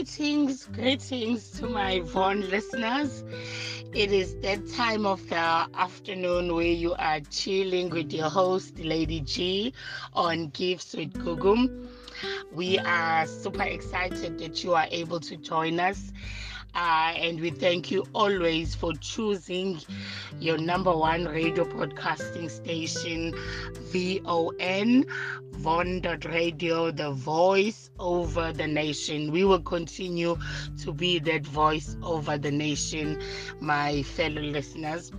Greetings, greetings to my Von listeners. It is that time of the afternoon where you are chilling with your host, Lady G, on Gifts with Gugum. We are super excited that you are able to join us. Uh, and we thank you always for choosing your number one radio broadcasting station, VON, Von.radio, the voice over the nation. We will continue to be that voice over the nation, my fellow listeners.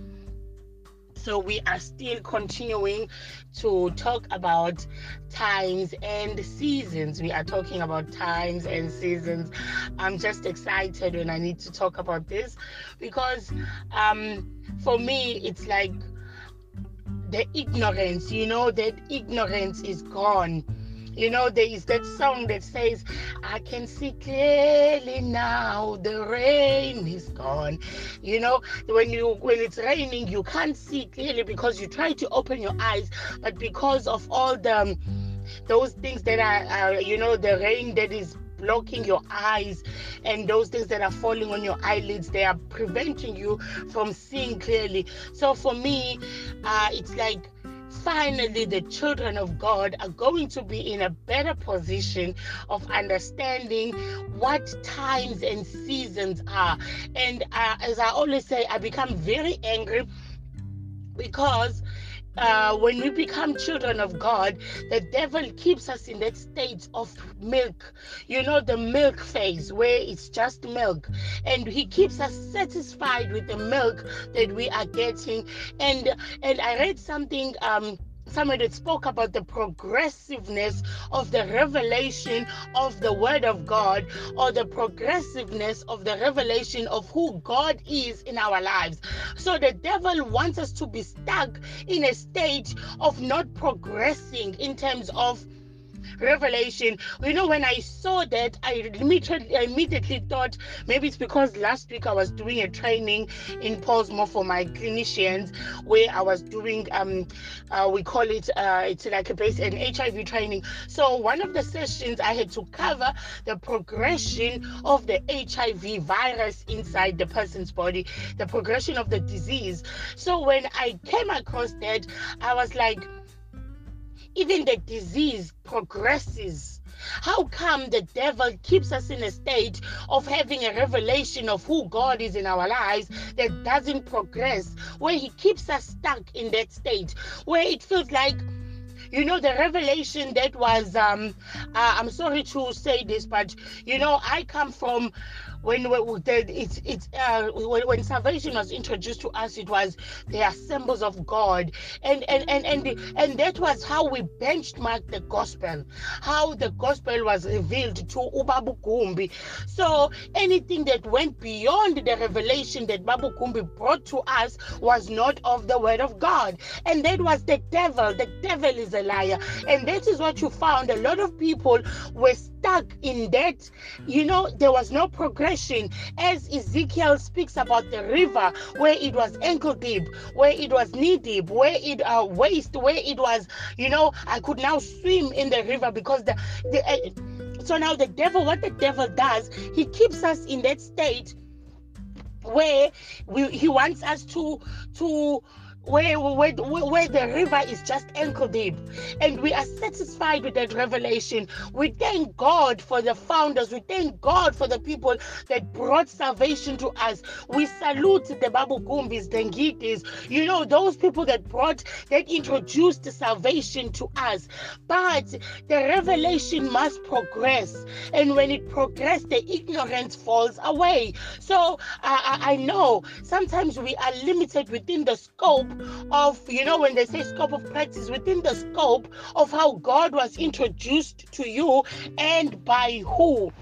So, we are still continuing to talk about times and seasons. We are talking about times and seasons. I'm just excited when I need to talk about this because um, for me, it's like the ignorance, you know, that ignorance is gone you know, there is that song that says, I can see clearly now the rain is gone. You know, when you when it's raining, you can't see clearly because you try to open your eyes, but because of all the those things that are, are you know, the rain that is blocking your eyes and those things that are falling on your eyelids they are preventing you from seeing clearly so for me uh, it's like finally the children of God are going to be in a better position of understanding what times and seasons are. And uh, as I always say, I become very angry because uh, when we become children of God, the devil keeps us in that state of milk, you know, the milk phase where it's just milk, and he keeps us satisfied with the milk that we are getting. And and I read something um somebody spoke about the progressiveness of the revelation of the word of God or the progressiveness of the revelation of who God is in our lives. So the devil wants us to be stuck in a state of not progressing in terms of revelation. You know, when I saw that, I immediately, I immediately thought maybe it's because last week I was doing a training in Pollsmoor for my clinicians where I was doing, um, uh, we call it, uh, it's like a base an HIV training. So one of the sessions I had to cover the progression of the HIV virus inside the person's body, the progression of the disease. So when I came across that, I was like, even the disease progresses. How come the devil keeps us in a state of having a revelation of who God is in our lives that doesn't progress, where he keeps us stuck in that state, where it feels like you know the revelation that was um uh, i'm sorry to say this but you know i come from when, it's uh, when, salvation was introduced to us, it was the symbols of God, and and and and and that was how we benchmarked the gospel, how the gospel was revealed to Ubabu Gumbi. So anything that went beyond the revelation that Babu Gumbi brought to us was not of the word of God, and that was the devil. The devil is a liar, and that is what you found. A lot of people were stuck in that. You know, there was no progress as Ezekiel speaks about the river where it was ankle deep, where it was knee deep, where it uh, waist, where it was, you know, I could now swim in the river because the, the uh, so now the devil, what the devil does, he keeps us in that state where we, he wants us to to where, where, where the river is just ankle deep. And we are satisfied with that revelation. We thank God for the founders. We thank God for the people that brought salvation to us. We salute the Babu Gumbis, the Ngitis, you know, those people that brought, that introduced salvation to us. But the revelation must progress. And when it progresses, the ignorance falls away. So I, I know sometimes we are limited within the scope of, you know, when they say scope of practice, within the scope of how God was introduced to you and by who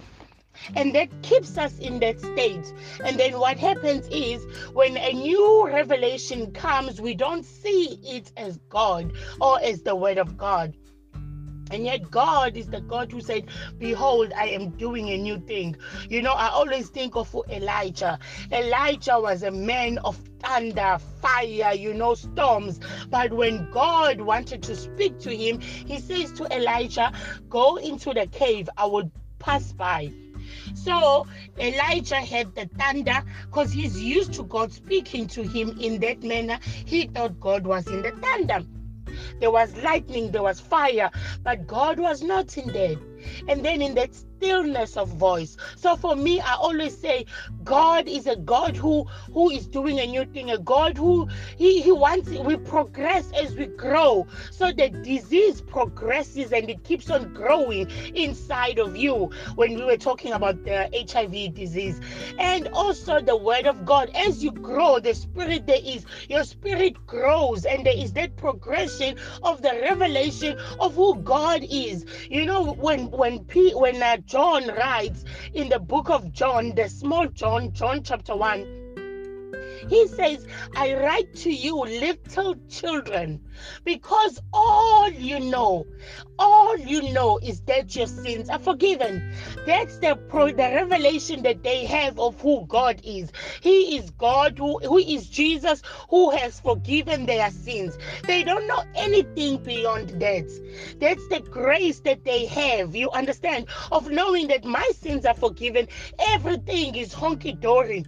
and that keeps us in that state. And then what happens is when a new revelation comes, we don't see it as God or as the Word of God. And yet, God is the God who said, Behold, I am doing a new thing. You know, I always think of Elijah. Elijah was a man of thunder, fire, you know, storms. But when God wanted to speak to him, he says to Elijah, Go into the cave, I will pass by. So Elijah had the thunder because he's used to God speaking to him in that manner. He thought God was in the thunder. There was lightning, there was fire, but God was not in there. And then in that stillness of voice. So for me, I always say God is a God who who is doing a new thing, a God who he, he wants we progress as we grow. So the disease progresses and it keeps on growing inside of you when we were talking about the HIV disease. And also the word of God. As you grow, the spirit there is, your spirit grows, and there is that progression of the revelation of who God is. You know, when when P, when uh, John writes in the book of John, the small John, John chapter 1, he says, I write to you, little children, because all you know, all you know is that your sins are forgiven. That's the pro- the revelation that they have of who God is. He is God who, who is Jesus who has forgiven their sins. They don't know anything beyond that. That's the grace that they have. You understand? Of knowing that my sins are forgiven. Everything is honky dory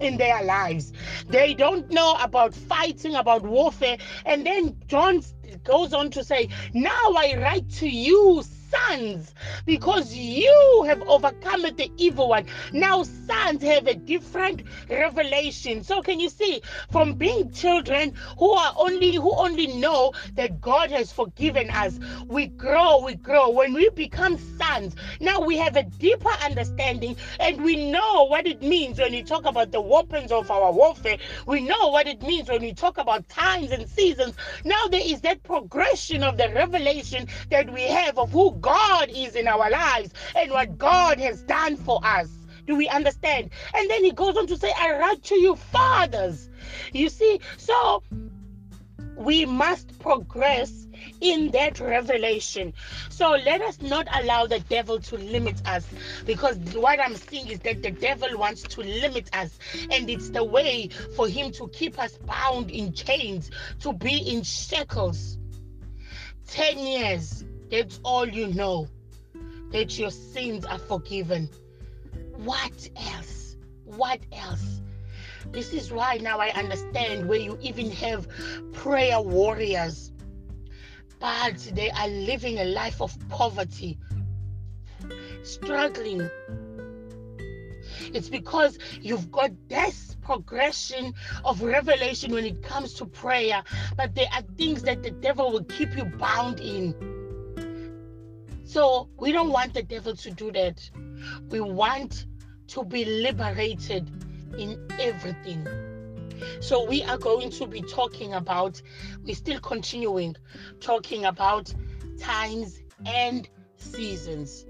in their lives. They don't know about fighting, about warfare. And then John goes on to say, Now I write to you, sons because you have overcome the evil one. Now, sons have a different revelation. So, can you see from being children who are only who only know that God has forgiven us, we grow, we grow. When we become sons, now we have a deeper understanding and we know what it means when we talk about the weapons of our warfare. We know what it means when we talk about times and seasons. Now, there is that progression of the revelation that we have of who God is in our lives and what God has done for us. Do we understand? And then he goes on to say, I write to you, fathers. You see, so we must progress in that revelation. So let us not allow the devil to limit us because what I'm seeing is that the devil wants to limit us, and it's the way for him to keep us bound in chains, to be in shackles. 10 years, that's all you know. That your sins are forgiven. What else? What else? This is why now I understand where you even have prayer warriors, but they are living a life of poverty, struggling. It's because you've got this progression of revelation when it comes to prayer, but there are things that the devil will keep you bound in. So we don't want the devil to do that. We want to be liberated in everything. So we are going to be talking about, we're still continuing talking about times and seasons.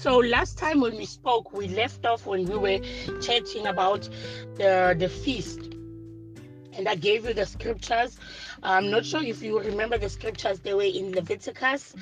So last time when we spoke, we left off when we were chatting about the the feast and I gave you the scriptures. I'm not sure if you remember the scriptures. They were in Leviticus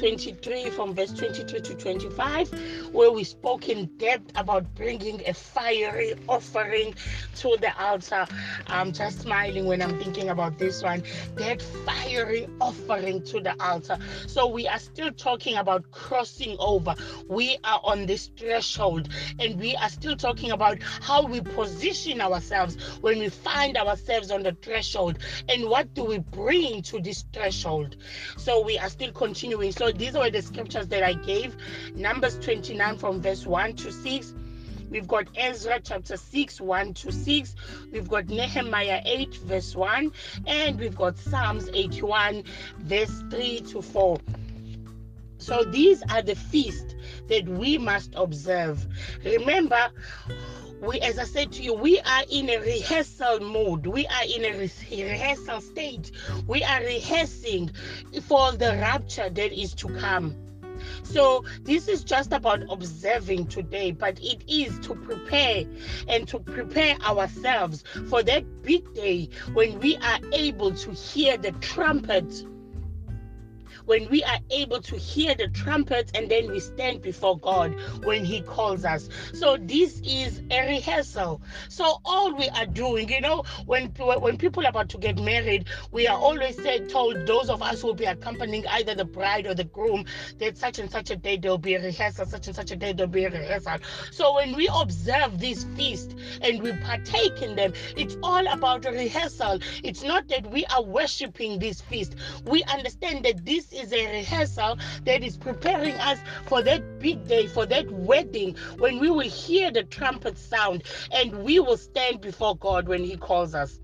23 from verse 22 to 25, where we spoke in depth about bringing a fiery offering to the altar. I'm just smiling when I'm thinking about this one. That fiery offering to the altar. So we are still talking about crossing over. We are on this threshold, and we are still talking about how we position ourselves when we find ourselves on the threshold and what do we bring to this threshold so we are still continuing so these are the scriptures that i gave numbers 29 from verse 1 to 6 We've got Ezra chapter 6, 1 to 6. We've got Nehemiah 8, verse 1. And we've got Psalms 81, verse 3 to 4. So these are the feasts that we must observe. Remember, we as i said to you we are in a rehearsal mode. We are in a rehearsal stage. We are rehearsing for the rapture that is to come. So this is just about observing today but it is to prepare and to prepare ourselves for that big day when we are able to hear the trumpet when we are able to hear the trumpets and then we stand before God when He calls us. So this is a rehearsal. So all we are doing, you know, when when people are about to get married, we are always said told those of us who will be accompanying either the bride or the groom that such and such a day there'll be a rehearsal, such and such a day there'll be a rehearsal. So when we observe this feast and we partake in them, it's all about a rehearsal. It's not that we are worshiping this feast. We understand that this is a rehearsal that is preparing us for that big day, for that wedding, when we will hear the trumpet sound and we will stand before God when He calls us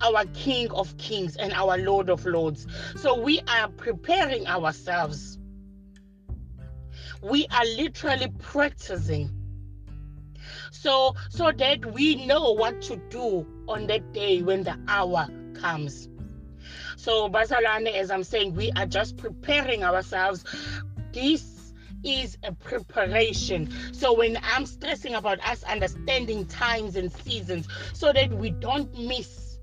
our King of Kings and our Lord of Lords. So we are preparing ourselves. We are literally practicing. So so that we know what to do on that day when the hour comes. So Bazalwane, as I'm saying, we are just preparing ourselves. This is a preparation. So when I'm stressing about us understanding times and seasons so that we don't miss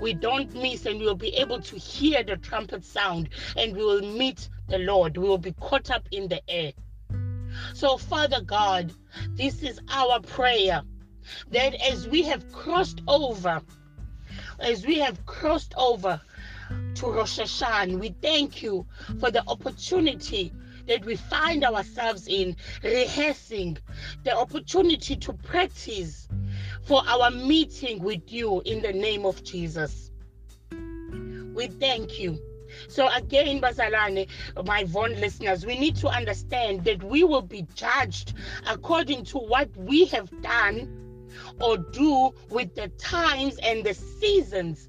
we don't miss and we'll be able to hear the trumpet sound and we will meet the Lord. We will be caught up in the air. So, Father God, this is our prayer that as we have crossed over, as we have crossed over to Rosh Hashanah, we thank you for the opportunity that we find ourselves in rehearsing, the opportunity to practice for our meeting with you in the name of Jesus. We thank you. So again, Bazalwane, my Von listeners, we need to understand that we will be judged according to what we have done or do with the times and the seasons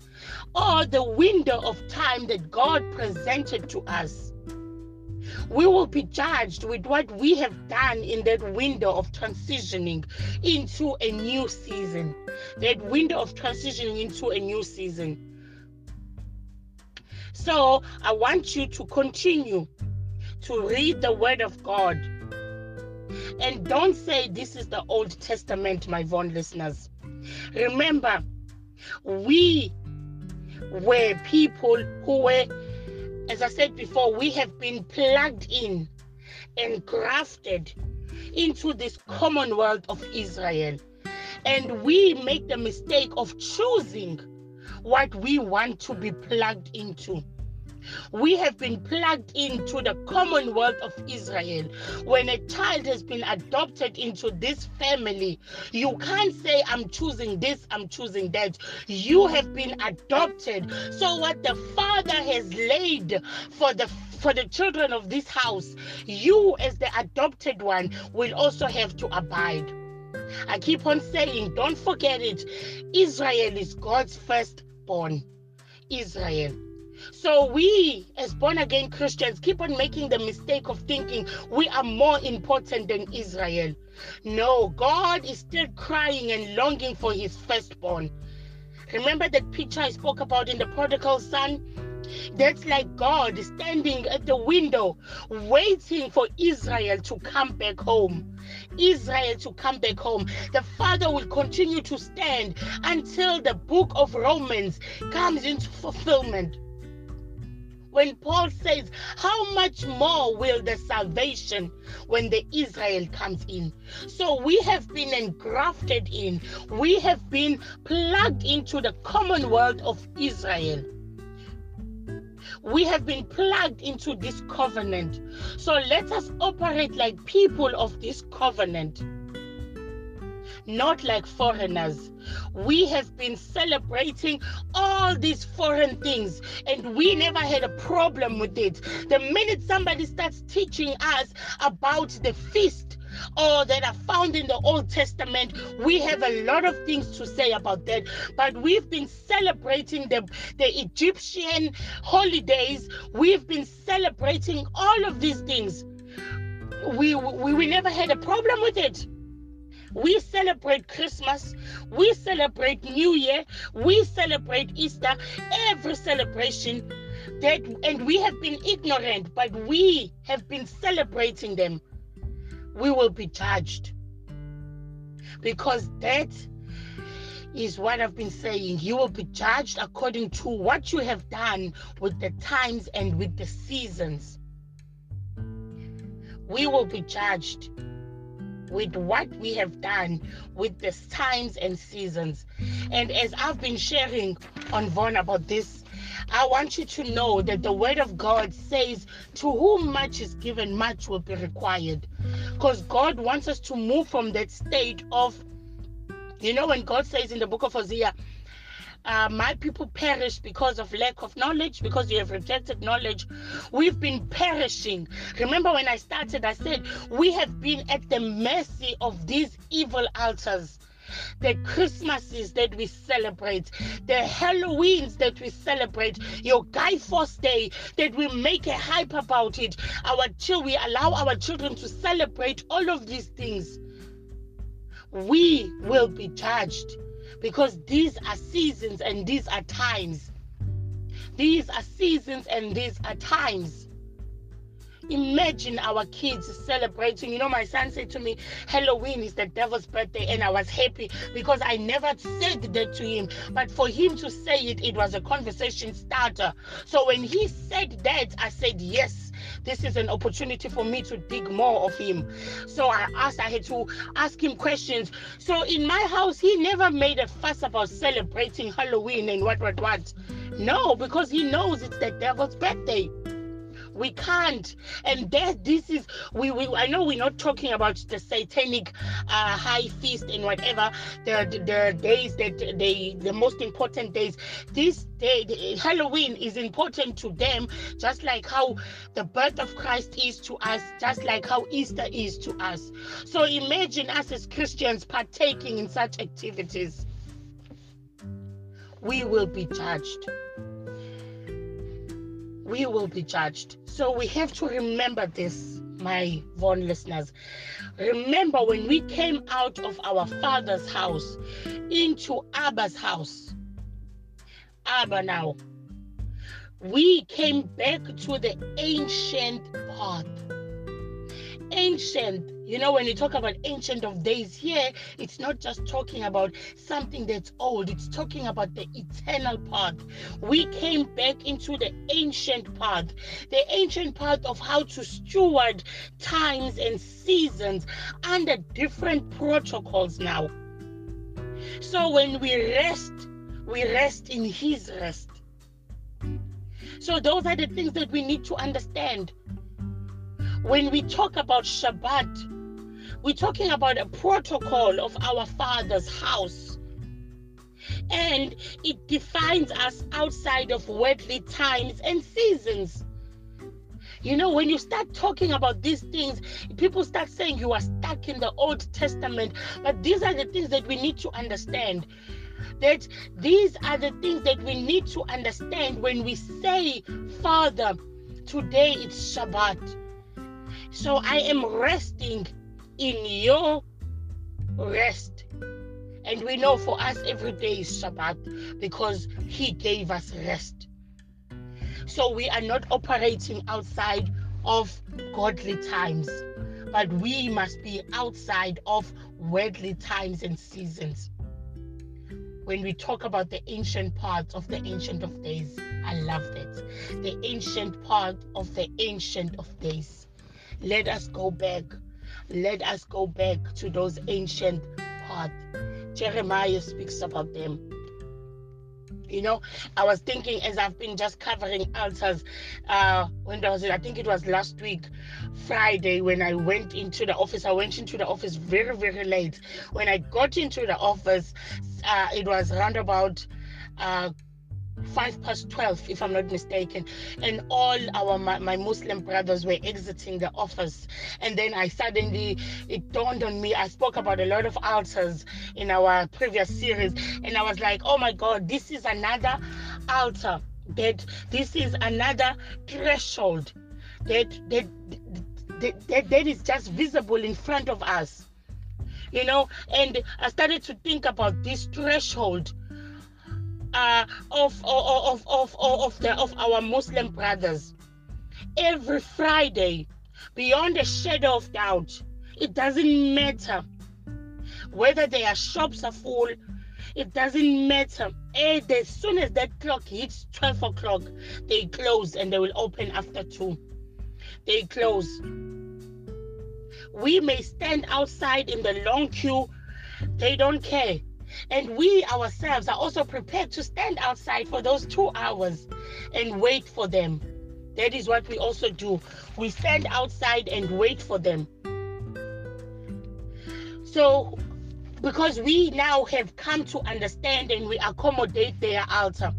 or the window of time that God presented to us we will be judged with what we have done in that window of transitioning into a new season. That window of transitioning into a new season. So I want you to continue to read the Word of God. And don't say this is the Old Testament, my Von listeners. Remember, we were people who were as I said before, we have been plugged in and grafted into this commonwealth of Israel. And we make the mistake of choosing what we want to be plugged into. We have been plugged into the commonwealth of Israel. When a child has been adopted into this family, you can't say, I'm choosing this, I'm choosing that. You have been adopted. So, what the Father has laid for the for the children of this house, you, as the adopted one, will also have to abide. I keep on saying, don't forget it. Israel is God's firstborn. Israel. So we, as born again Christians, keep on making the mistake of thinking we are more important than Israel. No, God is still crying and longing for his firstborn. Remember that picture I spoke about in the prodigal son? That's like God standing at the window, waiting for Israel to come back home. Israel to come back home. The Father will continue to stand until the book of Romans comes into fulfillment when Paul says, How much more will the salvation when the Israel comes in? So we have been engrafted in, we have been plugged into the commonwealth of Israel. We have been plugged into this covenant. So let us operate like people of this covenant not like foreigners. We have been celebrating all these foreign things and we never had a problem with it. The minute somebody starts teaching us about the feast, or that are found in the Old Testament. We have a lot of things to say about that. But we've been celebrating the, the Egyptian holidays, we've been celebrating all of these things. We, we, we never had a problem with it. We celebrate Christmas. We celebrate New Year. We celebrate Easter. Every celebration that, and we have been ignorant, but we have been celebrating them. We will be judged because that is what I've been saying. You will be judged according to what you have done with the times and with the seasons. We will be judged with what we have done with the times and seasons. And as I've been sharing on Von about this, I want you to know that the word of God says, To whom much is given, much will be required. Because God wants us to move from that state of, you know, when God says in the book of Hosea, uh, my people perish because of lack of knowledge, because you have rejected knowledge. We've been perishing. Remember when I started, I said we have been at the mercy of these evil altars. The Christmases that we celebrate, the Halloweens that we celebrate, your Guy Fawkes Day that we make a hype about it. Our children, we allow our children to celebrate all of these things. We will be judged because these are seasons and these are times. These are seasons and these are times. Imagine our kids celebrating. You know, my son said to me, Halloween is the devil's birthday, and I was happy because I never said that to him. But for him to say it, it was a conversation starter. So when he said that, I said, Yes, this is an opportunity for me to dig more of him. So I asked, I had to ask him questions. So in my house, he never made a fuss about celebrating Halloween and what, what, what. No, because he knows it's the devil's birthday we can't. And that this is we, we i know we're not talking about the satanic uh, high feast and whatever. The, the, the days that they the most important days this day the, halloween is important to them just like how the birth of christ is to us just like how easter is to us. So imagine us as christians partaking in such activities. We will be judged we will be judged. So we have to remember this, my Von listeners. Remember when we came out of our father's house into Abba's house. Abba now. We came back to the ancient path. Ancient you know, when you talk about ancient of days here, it's not just talking about something that's old, it's talking about the eternal path. We came back into the ancient path, the ancient path of how to steward times and seasons under different protocols now. So when we rest, we rest in His rest. So those are the things that we need to understand. When we talk about Shabbat, we're talking about a protocol of our Father's house. And it defines us outside of worldly times and seasons. You know, when you start talking about these things, people start saying you are stuck in the Old Testament. But these are the things that we need to understand. That these are the things that we need to understand when we say, Father, today it's Shabbat. So I am resting in your rest. And we know for us every day is Shabbat because He gave us rest. So we are not operating outside of godly times, but we must be outside of worldly times and seasons. When we talk about the ancient part of the ancient of days, I love that. The ancient part of the ancient of days. Let us go back let us go back to those ancient paths. Jeremiah speaks about them. You know, I was thinking as I've been just covering altars. Uh, when was? I think it was last week, Friday, when I went into the office. I went into the office very, very late. When I got into the office, uh, it was around about uh, five past 12 if i'm not mistaken and all our my, my, muslim brothers were exiting the office. And then i suddenly it dawned on me i spoke about a lot of altars in our previous series. And i was like oh my god this is another altar that this is another threshold that that that, that, that is just visible in front of us. You know and i started to think about this threshold uh, of, of, of, of, the, of our Muslim brothers. Every Friday, beyond a shadow of doubt, it doesn't matter whether their shops are full, It doesn't matter. And as soon as that clock hits 12 o'clock, they close and they will open after 2. They close. We may stand outside in the long queue, they don't care. And we ourselves are also prepared to stand outside for those two hours and wait for them. That is what we also do. We stand outside and wait for them. So, because we now have come to understand and we accommodate their altar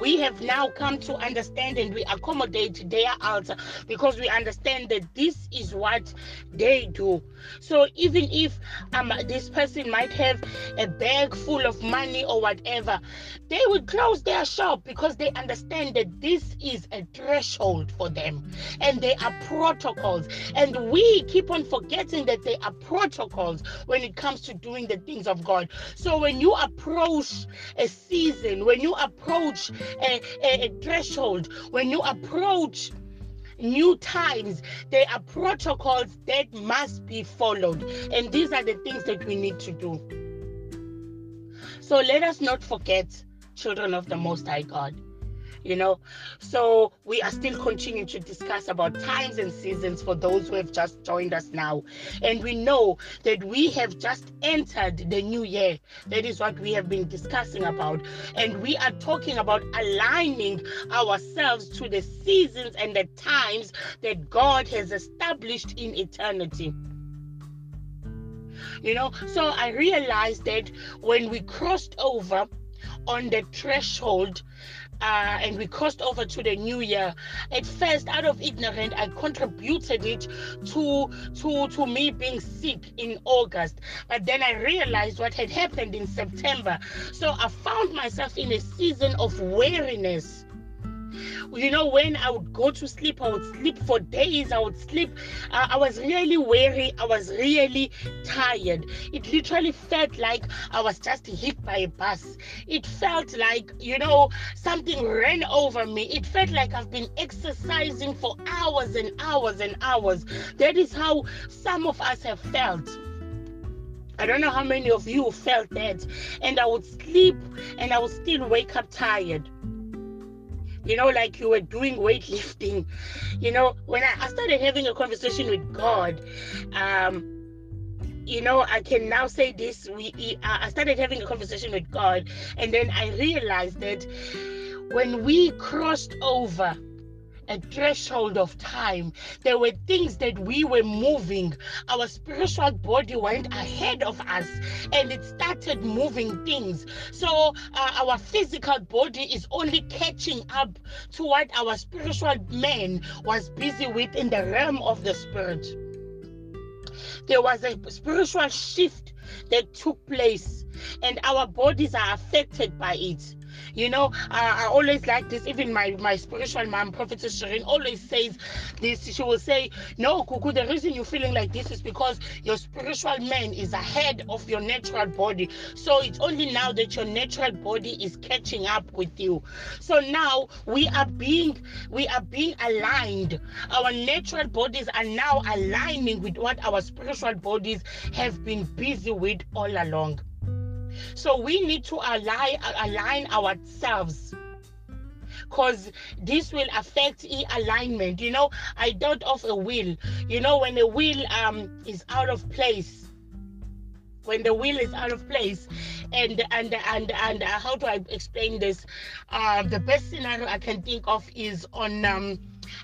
we have now come to understand and we accommodate their altar because we understand that this is what they do. So even if um this person might have a bag full of money or whatever, they would close their shop because they understand that this is a threshold for them and they are protocols. And we keep on forgetting that they are protocols when it comes to doing the things of God. So when you approach a season, when you approach a, a, a threshold, when you approach new times, there are protocols that must be followed. And these are the things that we need to do. So let us not forget, children of the Most High God you know? So we are still continuing to discuss about times and seasons for those who have just joined us now. And we know that we have just entered the new year. That is what we have been discussing about. And we are talking about aligning ourselves to the seasons and the times that god has established in eternity. You know so i realized that when we crossed over on the threshold uh, and we crossed over to the new year. At first, out of ignorance, I contributed it to to to me being sick in August. But then I realized what had happened in September. So I found myself in a season of weariness you know, when I would go to sleep, I would sleep for days. I would sleep. Uh, I was really weary. I was really tired. It literally felt like I was just hit by a bus. It felt like, you know, something ran over me. It felt like I've been exercising for hours and hours and hours. That is how some of us have felt. I don't know how many of you felt that. And I would sleep and I would still wake up tired you know, like you were doing weightlifting. You know, when I, started having a conversation with God, um, you know, I can now say this. We, I started having a conversation with God, and then I realized that when we crossed over a threshold of time. There were things that we were moving. Our spiritual body went ahead of us and it started moving things. So uh, our physical body is only catching up to what our spiritual man was busy with in the realm of the spirit. There was a spiritual shift that took place, and our bodies are affected by it. You know, I, I always like this. Even my my spiritual mom, Prophetess Shireen, always says this. She will say, "No, Kuku, the reason you're feeling like this is because your spiritual man is ahead of your natural body. So it's only now that your natural body is catching up with you. So now we are being we are being aligned. Our natural bodies are now aligning with what our spiritual bodies have been busy with all along. So we need to align align ourselves because this will affect alignment. You know, I thought of a wheel. You know, when a wheel um is out of place, when the wheel is out of place, and and and and uh, how do I explain this? Uh, the best scenario I can think of is on um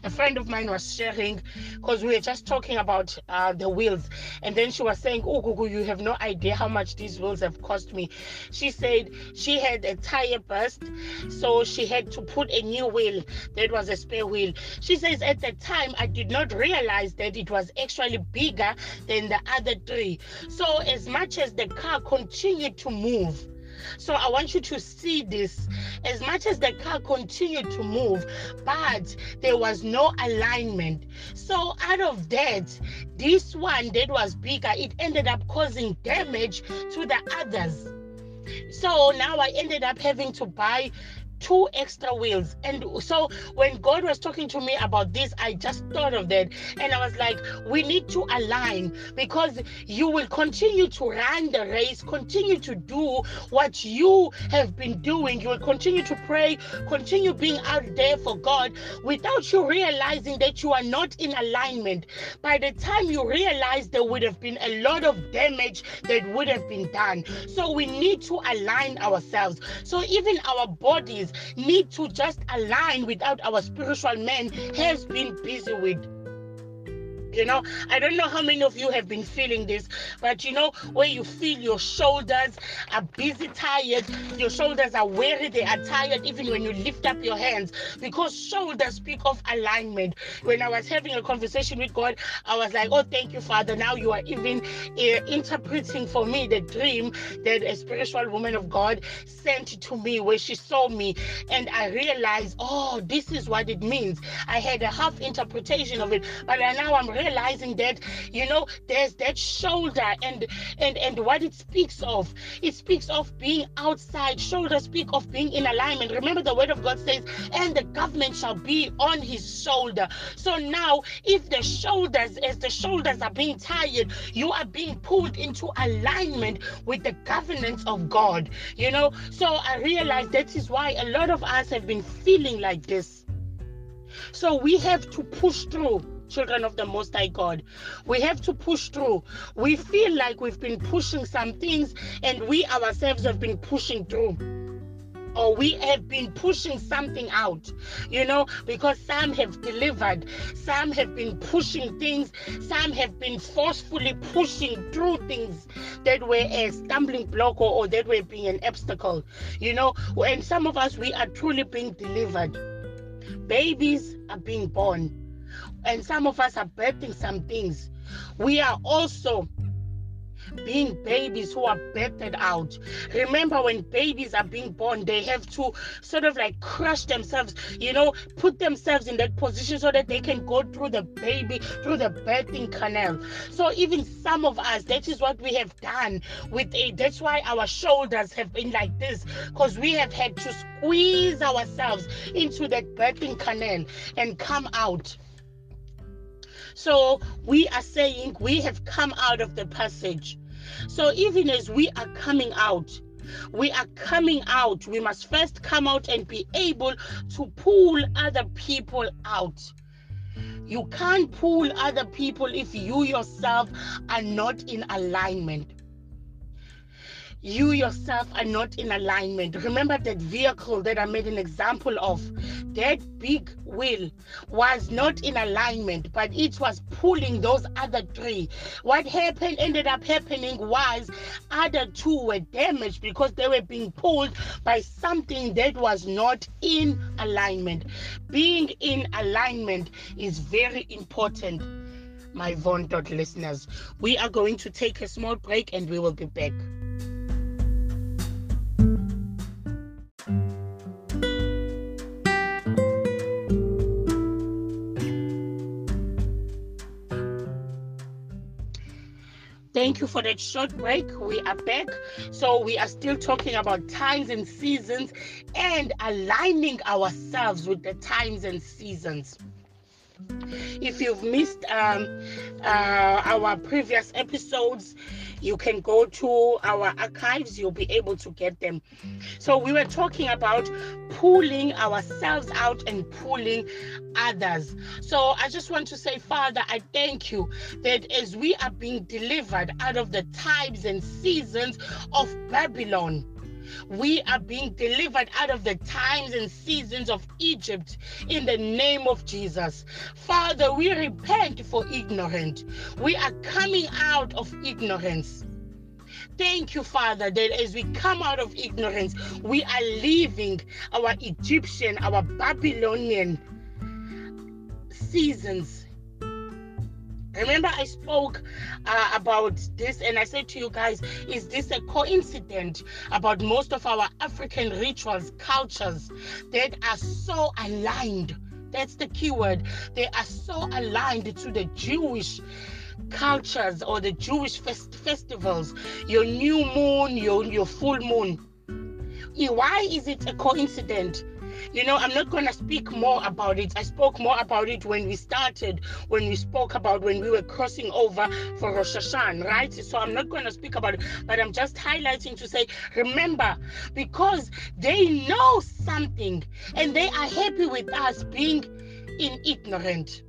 a friend of mine was sharing because we were just talking about uh, the wheels and then she was saying oh Gugu, you have no idea how much these wheels have cost me. She said she had a tire burst so she had to put a new wheel. That was a spare wheel. She says at the time i did not realize that it was actually bigger than the other three. So as much as the car continued to move so I want you to see this. As much as the car continued to move, but there was no alignment. So out of that, this one that was bigger, it ended up causing damage to the others. So now I ended up having to buy two extra wheels. And so when God was talking to me about this, I just thought of that. And I was like, we need to align because you will continue to run the race, continue to do what you have been doing. You will continue to pray, continue being out there for God without you realizing that you are not in alignment. By the time you realize there would have been a lot of damage that would have been done. So we need to align ourselves. So even our bodies need to just align without our spiritual man has been busy with. You know, I don't know how many of you have been feeling this, but you know, where you feel your shoulders are busy, tired, your shoulders are weary, they are tired, even when you lift up your hands, because shoulders speak of alignment. When I was having a conversation with God, I was like, Oh, thank you, Father. Now you are even uh, interpreting for me the dream that a spiritual woman of God sent to me, where she saw me, and I realized, Oh, this is what it means. I had a half interpretation of it, but now I'm realizing that you know there's that shoulder and and and what it speaks of. It speaks of being outside. Shoulder speak of being in alignment. Remember the word of god says and the government shall be on his shoulder. So now if the shoulders as the shoulders are being tired you are being pulled into alignment with the governance of god you know? So i realize that is why a lot of us have been feeling like this. So we have to push through children of the Most High God. We have to push through. We feel like we've been pushing some things and we ourselves have been pushing through or we have been pushing something out, you know, because some have delivered, some have been pushing things, some have been forcefully pushing through things that were a stumbling block or, or that were being an obstacle, you know, and some of us we are truly being delivered. Babies are being born and some of us are birthing some things. We are also being babies who are birthed out. Remember, when babies are being born, they have to sort of like crush themselves, you know, put themselves in that position so that they can go through the baby, through the birthing canal. So, even some of us, that is what we have done with a that's why our shoulders have been like this, because we have had to squeeze ourselves into that birthing canal and come out. So we are saying we have come out of the passage. So even as we are coming out, we are coming out. We must first come out and be able to pull other people out. You can't pull other people if you yourself are not in alignment you yourself are not in alignment. Remember that vehicle that I made an example of? That big wheel was not in alignment, but it was pulling those other three. What happened ended up happening was other two were damaged because they were being pulled by something that was not in alignment. Being in alignment is very important my Von Dot listeners. We are going to take a small break and we will be back. Thank you for that short break. We are back. So, we are still talking about times and seasons and aligning ourselves with the times and seasons. If you've missed um, uh, our previous episodes, you can go to our archives, you'll be able to get them. So, we were talking about pulling ourselves out and pulling others. So, I just want to say, Father, I thank you that as we are being delivered out of the times and seasons of Babylon, we are being delivered out of the times and seasons of Egypt in the name of Jesus. Father, we repent for ignorance. We are coming out of ignorance. Thank you, Father, that as we come out of ignorance, we are leaving our Egyptian, our Babylonian seasons Remember, I spoke uh, about this and I said to you guys, is this a coincidence about most of our African rituals, cultures that are so aligned? That's the key word. They are so aligned to the Jewish cultures or the Jewish fest- festivals, your new moon, your, your full moon. Why is it a coincidence You know, I'm not going to speak more about it. I spoke more about it when we started, when we spoke about when we were crossing over for Rosh Hashanah, right? So I'm not going to speak about it, but I'm just highlighting to say, remember, because they know something and they are happy with us being in ignorant.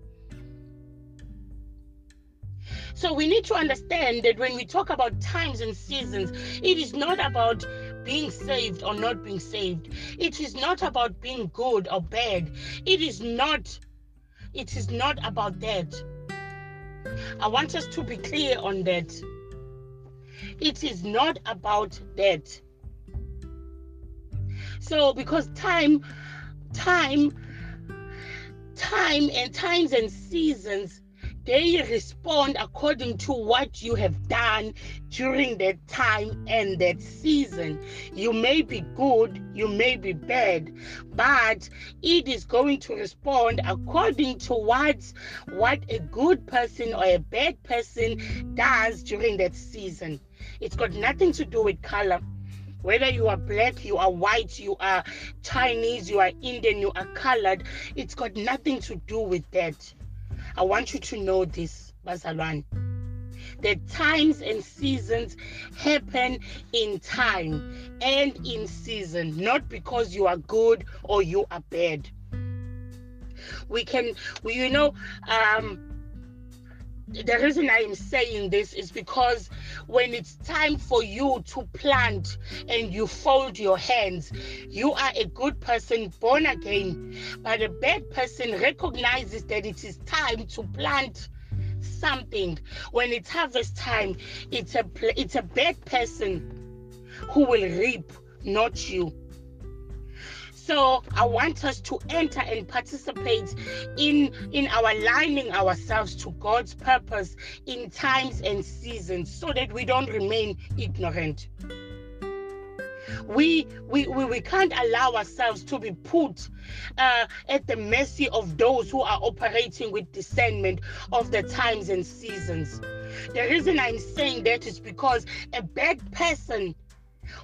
So we need to understand that when we talk about times and seasons, it is not about being saved or not being saved. It is not about being good or bad. It is not it is not about that. I want us to be clear on that. It is not about that. So because time time time and times and seasons they respond according to what you have done during that time and that season. You may be good, you may be bad, but it is going to respond according to what, what a good person or a bad person does during that season. It's got nothing to do with color whether you are black, you are white, you are Chinese, you are Indian, you are colored, it's got nothing to do with that. I want you to know this, Bazalwan. The times and seasons happen in time and in season, not because you are good or you are bad. We can, we, you know, um, the reason I am saying this is because when it's time for you to plant and you fold your hands, you are a good person born again. But a bad person recognizes that it is time to plant something. When it's harvest time, it's a it's a bad person who will reap, not you. So I want us to enter and participate in in our aligning ourselves to God's purpose in times and seasons so that we don't remain ignorant. We, we, we, we can't allow ourselves to be put uh, at the mercy of those who are operating with discernment of the times and seasons. The reason I'm saying that is because a bad person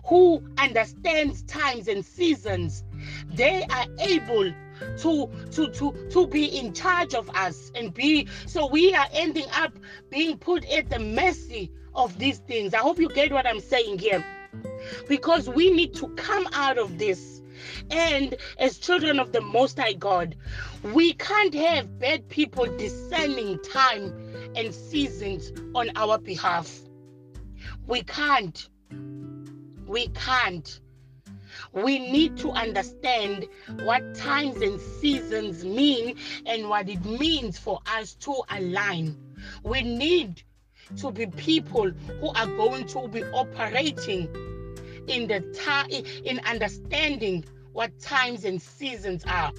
who understands times and seasons they are able to to to to be in charge of us and be so we are ending up being put at the mercy of these things. I hope you get what i'm saying here. Because we need to come out of this. And as children of the most high god we can't have bad people discerning time and seasons on our behalf. We can't we can't we need to understand what times and seasons mean and what it means for us to align. We need to be people who are going to be operating in the in understanding what times and seasons are.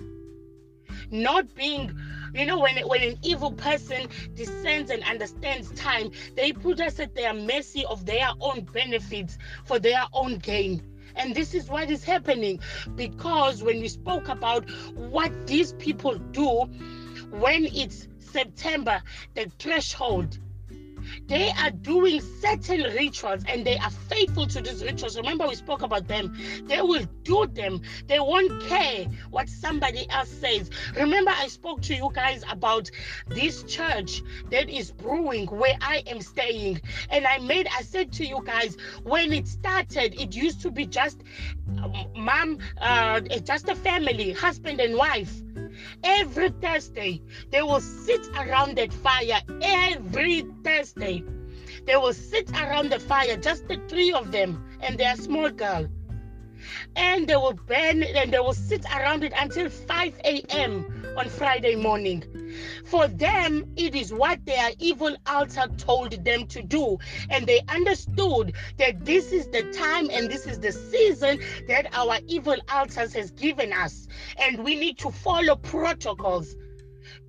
Not being you know, when, when an evil person descends and understands time, they put us at their mercy of their own benefits for their own gain. And this is what is happening because when we spoke about what these people do when it's September, the threshold they are doing certain rituals and they are faithful to these rituals. Remember, we spoke about them. They will do them, they won't care what somebody else says. Remember, I spoke to you guys about this church that is brewing where I am staying. And I made, I said to you guys, when it started, it used to be just um, mom, uh, just a family, husband and wife Every Thursday, they will sit around that fire. Every Thursday, they will sit around the fire, just the three of them and their small girl. And they will burn and they will sit around it until 5 a.m. on Friday morning. For them, it is what their evil altar told them to do. And they understood that this is the time and this is the season that our evil altars has given us. And we need to follow protocols.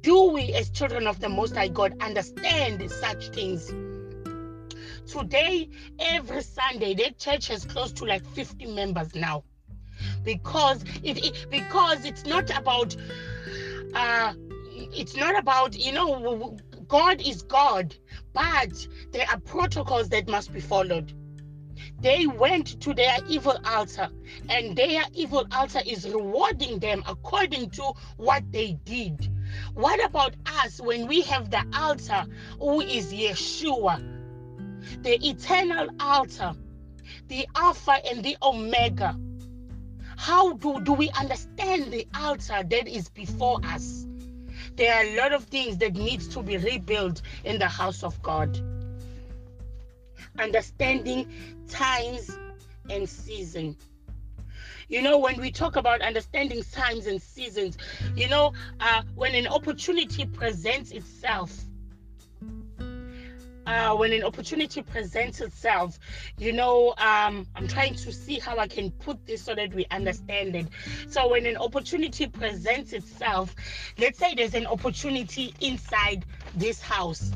Do we, as children of the Most High God, understand such things? Today, every Sunday, that church has close to like 50 members now because it, it because it's not about uh it's not about you know god is god but there are protocols that must be followed they went to their evil altar, and their evil altar is rewarding them according to what they did. What about us when we have the altar who is Yeshua, the eternal altar, the Alpha and the Omega? How do, do we understand the altar that is before us? There are a lot of things that needs to be rebuilt in the house of God. Understanding times and season. You know, when we talk about understanding times and seasons, you know, uh, when an opportunity presents itself, uh, when an opportunity presents itself, you know, um, I'm trying to see how I can put this so that we understand it. So, when an opportunity presents itself, let's say there's an opportunity inside this house,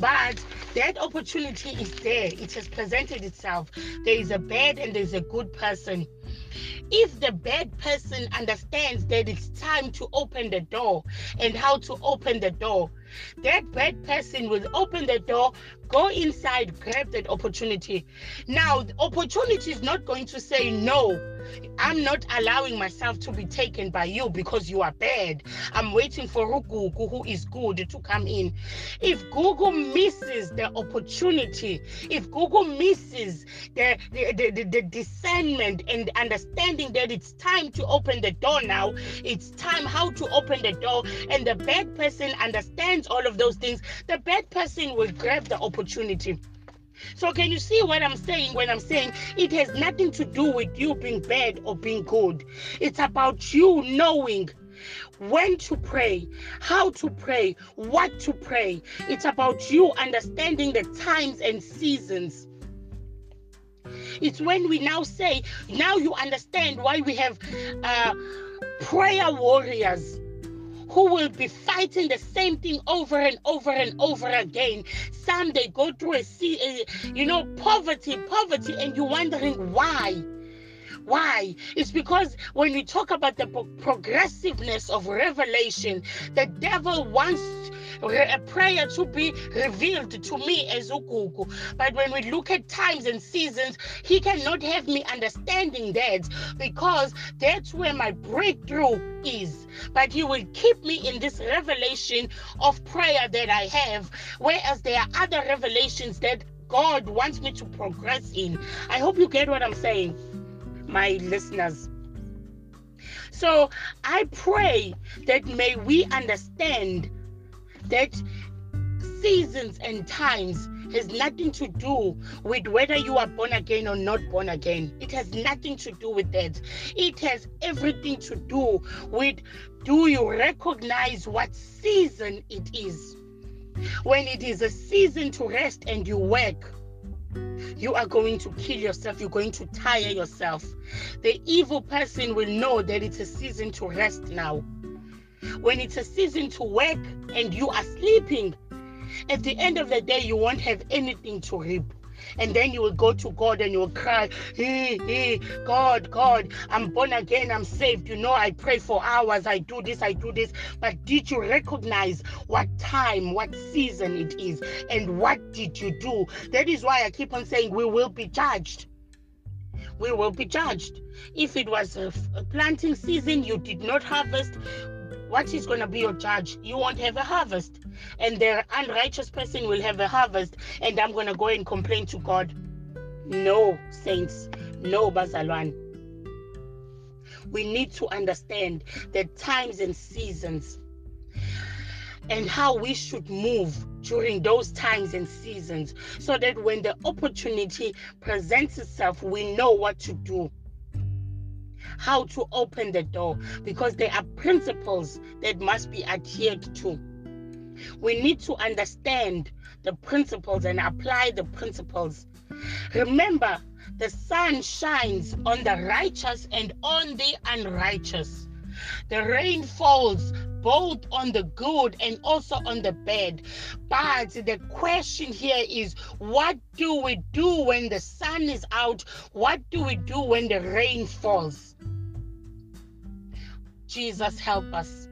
but that opportunity is there, it has presented itself. There is a bad and there's a good person if the bad person understands that it's time to open the door and how to open the door, that bad person will open the door, go inside, grab that opportunity. Now, the opportunity is not going to say no. I'm not allowing myself to be taken by you because you are bad. I'm waiting for Gugu, who is good, to come in. If Gugu misses the opportunity, if Gugu misses the, the, the, the, the discernment and understanding that it's time to open the door now, it's time how to open the door, and the bad person understands all of those things, the bad person will grab the opportunity. So, can you see what I'm saying when I'm saying it has nothing to do with you being bad or being good? It's about you knowing when to pray, how to pray, what to pray. It's about you understanding the times and seasons. It's when we now say, now you understand why we have uh, prayer warriors who will be fighting the same thing over and over and over again. Some they go through a, sea, you know, poverty, poverty, and you're wondering why. Why? It's because when we talk about the progressiveness of revelation, the devil wants a prayer to be revealed to me as Ukuku. But when we look at times and seasons, he cannot have me understanding that because that's where my breakthrough is. But he will keep me in this revelation of prayer that I have, whereas there are other revelations that God wants me to progress in. I hope you get what I'm saying, my listeners. So I pray that may we understand that seasons and times has nothing to do with whether you are born again or not born again. It has nothing to do with that. It has everything to do with do you recognize what season it is? When it is a season to rest and you work, you are going to kill yourself. You're going to tire yourself. The evil person will know that it's a season to rest now when it's a season to work and you are sleeping, at the end of the day, you won't have anything to reap. And then you will go to God and you will cry, hey, hey, God, God, I'm born again, I'm saved. You know, I pray for hours, I do this, I do this. But did you recognize what time, what season it is? And what did you do? That is why I keep on saying we will be judged we will be judged. If it was a, planting season, you did not harvest, what is going to be your judge? You won't have a harvest. And the unrighteous person will have a harvest. And I'm going to go and complain to God. No, saints. No, Bazalwan. We need to understand the times and seasons and how we should move during those times and seasons so that when the opportunity presents itself, we know what to do how to open the door because there are principles that must be adhered to. We need to understand the principles and apply the principles. Remember, the sun shines on the righteous and on the unrighteous. The rain falls both on the good and also on the bad. But the question here is what do we do when the sun is out? What do we do when the rain falls? Jesus, help us.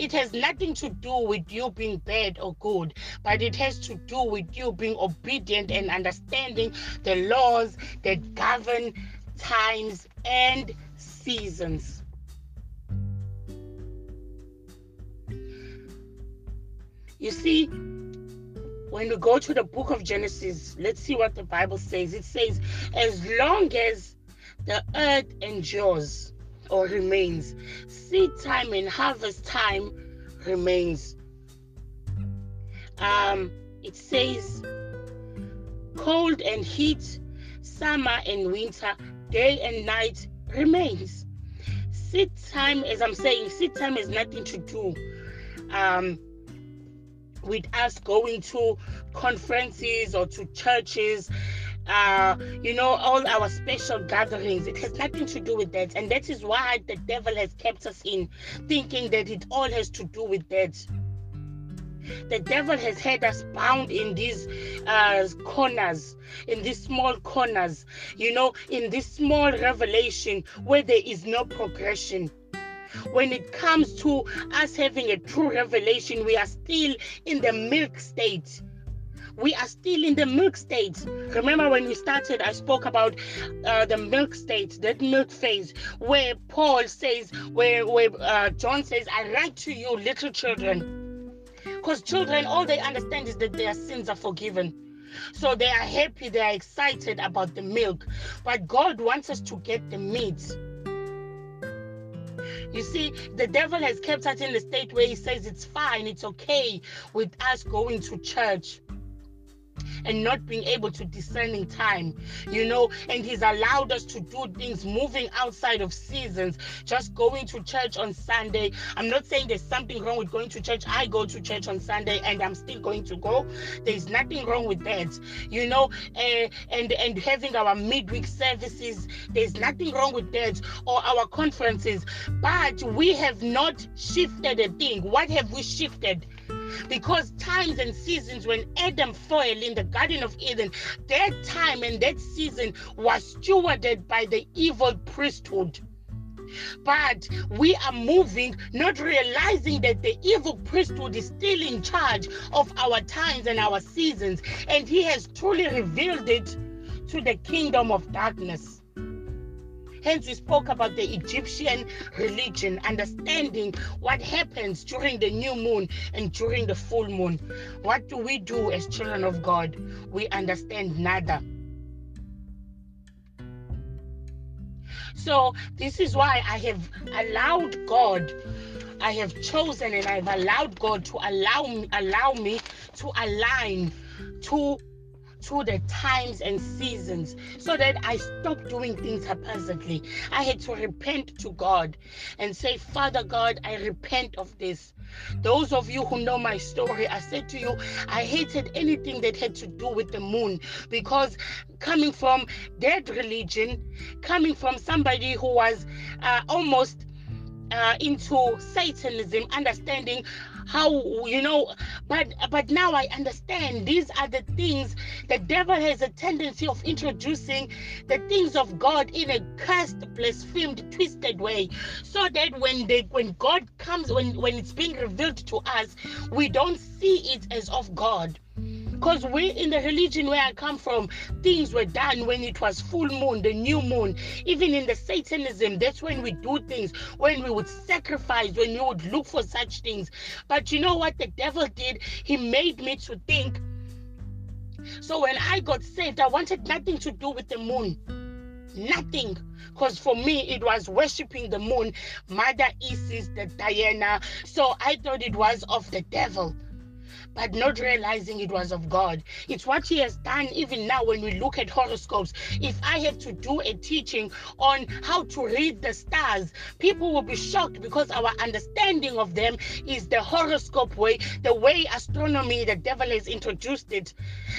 It has nothing to do with you being bad or good, but it has to do with you being obedient and understanding the laws that govern times and seasons. You see, when we go to the book of Genesis, let's see what the Bible says. It says, as long as the earth endures or remains, seed time and harvest time remains. Um, it says, cold and heat, summer and winter, day and night remains. Seed time, as I'm saying, seed time has nothing to do um, with us going to conferences or to churches uh, you know, all our special gatherings. It has nothing to do with that. And that is why the devil has kept us in thinking that it all has to do with that. The devil has had us bound in these uh, corners, in these small corners, you know, in this small revelation where there is no progression when it comes to us having a true revelation, we are still in the milk state. We are still in the milk stage. Remember when we started, I spoke about uh, the milk stage, that milk phase, where Paul says, where, where uh, John says, I write to you, little children. Because children, all they understand is that their sins are forgiven. So they are happy, they are excited about the milk. But God wants us to get the meat. You see, the devil has kept us in the state where he says it's fine, it's okay with us going to church and not being able to discern in time, you know, and He's allowed us to do things moving outside of seasons, just going to church on Sunday. I'm not saying there's something wrong with going to church. I go to church on Sunday and I'm still going to go. There's nothing wrong with that, you know, uh, and and having our midweek services. There's nothing wrong with that or our conferences, but we have not shifted a thing. What have we shifted? Because times and seasons when Adam fell in the Garden of Eden, that time and that season was stewarded by the evil priesthood. But we are moving, not realizing that the evil priesthood is still in charge of our times and our seasons, and he has truly revealed it to the kingdom of darkness. Hence, we spoke about the Egyptian religion, understanding what happens during the new moon and during the full moon. What do we do as children of God? We understand nada. So, this is why I have allowed God I have chosen and I've allowed God to allow me, allow me to align to through the times and seasons so that I stopped doing things haphazardly. I had to repent to God and say, Father God, I repent of this. Those of you who know my story, I said to you, I hated anything that had to do with the moon because coming from that religion, coming from somebody who was uh, almost uh, into Satanism, understanding how you know but but now i understand these are the things the devil has a tendency of introducing the things of god in a cursed blasphemed twisted way. So that when they when god comes when when it's being revealed to us we don't see it as of god because we in the religion where I come from, things were done when it was full moon, the new moon. Even in the Satanism, that's when we do things, when we would sacrifice, when we would look for such things. But you know what the devil did? He made me to think. So when I got saved, I wanted nothing to do with the moon. Nothing. Because for me, it was worshiping the moon, Mother Isis, the Diana. So I thought it was of the devil but not realizing it was of God. It's what He has done even now when we look at horoscopes. Hmm. If I have to do a teaching on how to read the stars, people will be shocked because our understanding of them is the horoscope way, the way astronomy, the devil has introduced it.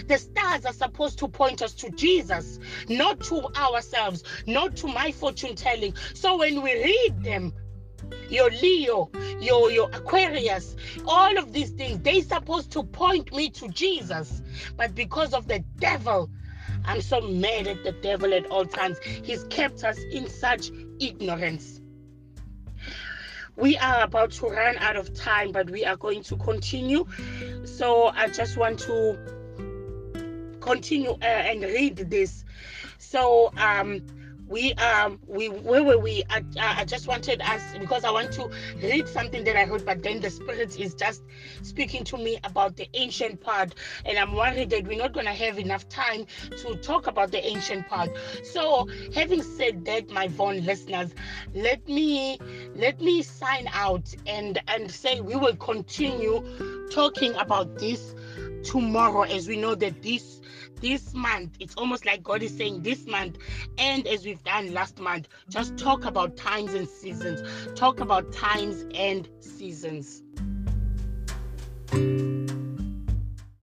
The stars are supposed to point us to Jesus, not to ourselves, not to my fortune telling. So when we read them, your Leo, your your Aquarius, all of these things, they supposed to point me to Jesus. But because of the devil, I'm so mad at the devil at all times. He's kept us in such ignorance. we are about to run out of time, but we are going to continue. So I just want to continue uh, and read this. So um, we um we where were we? I, I just wanted us because i want to read something that i heard but then the spirit is just speaking to me about the ancient part. And i'm worried that we're not going to have enough time to talk about the ancient part. So having said that my Von listeners let me let me sign out and and say we will continue talking about this tomorrow as we know that this this month it's almost like god is saying this month and as we've done last month just talk about times and seasons. Talk about times and seasons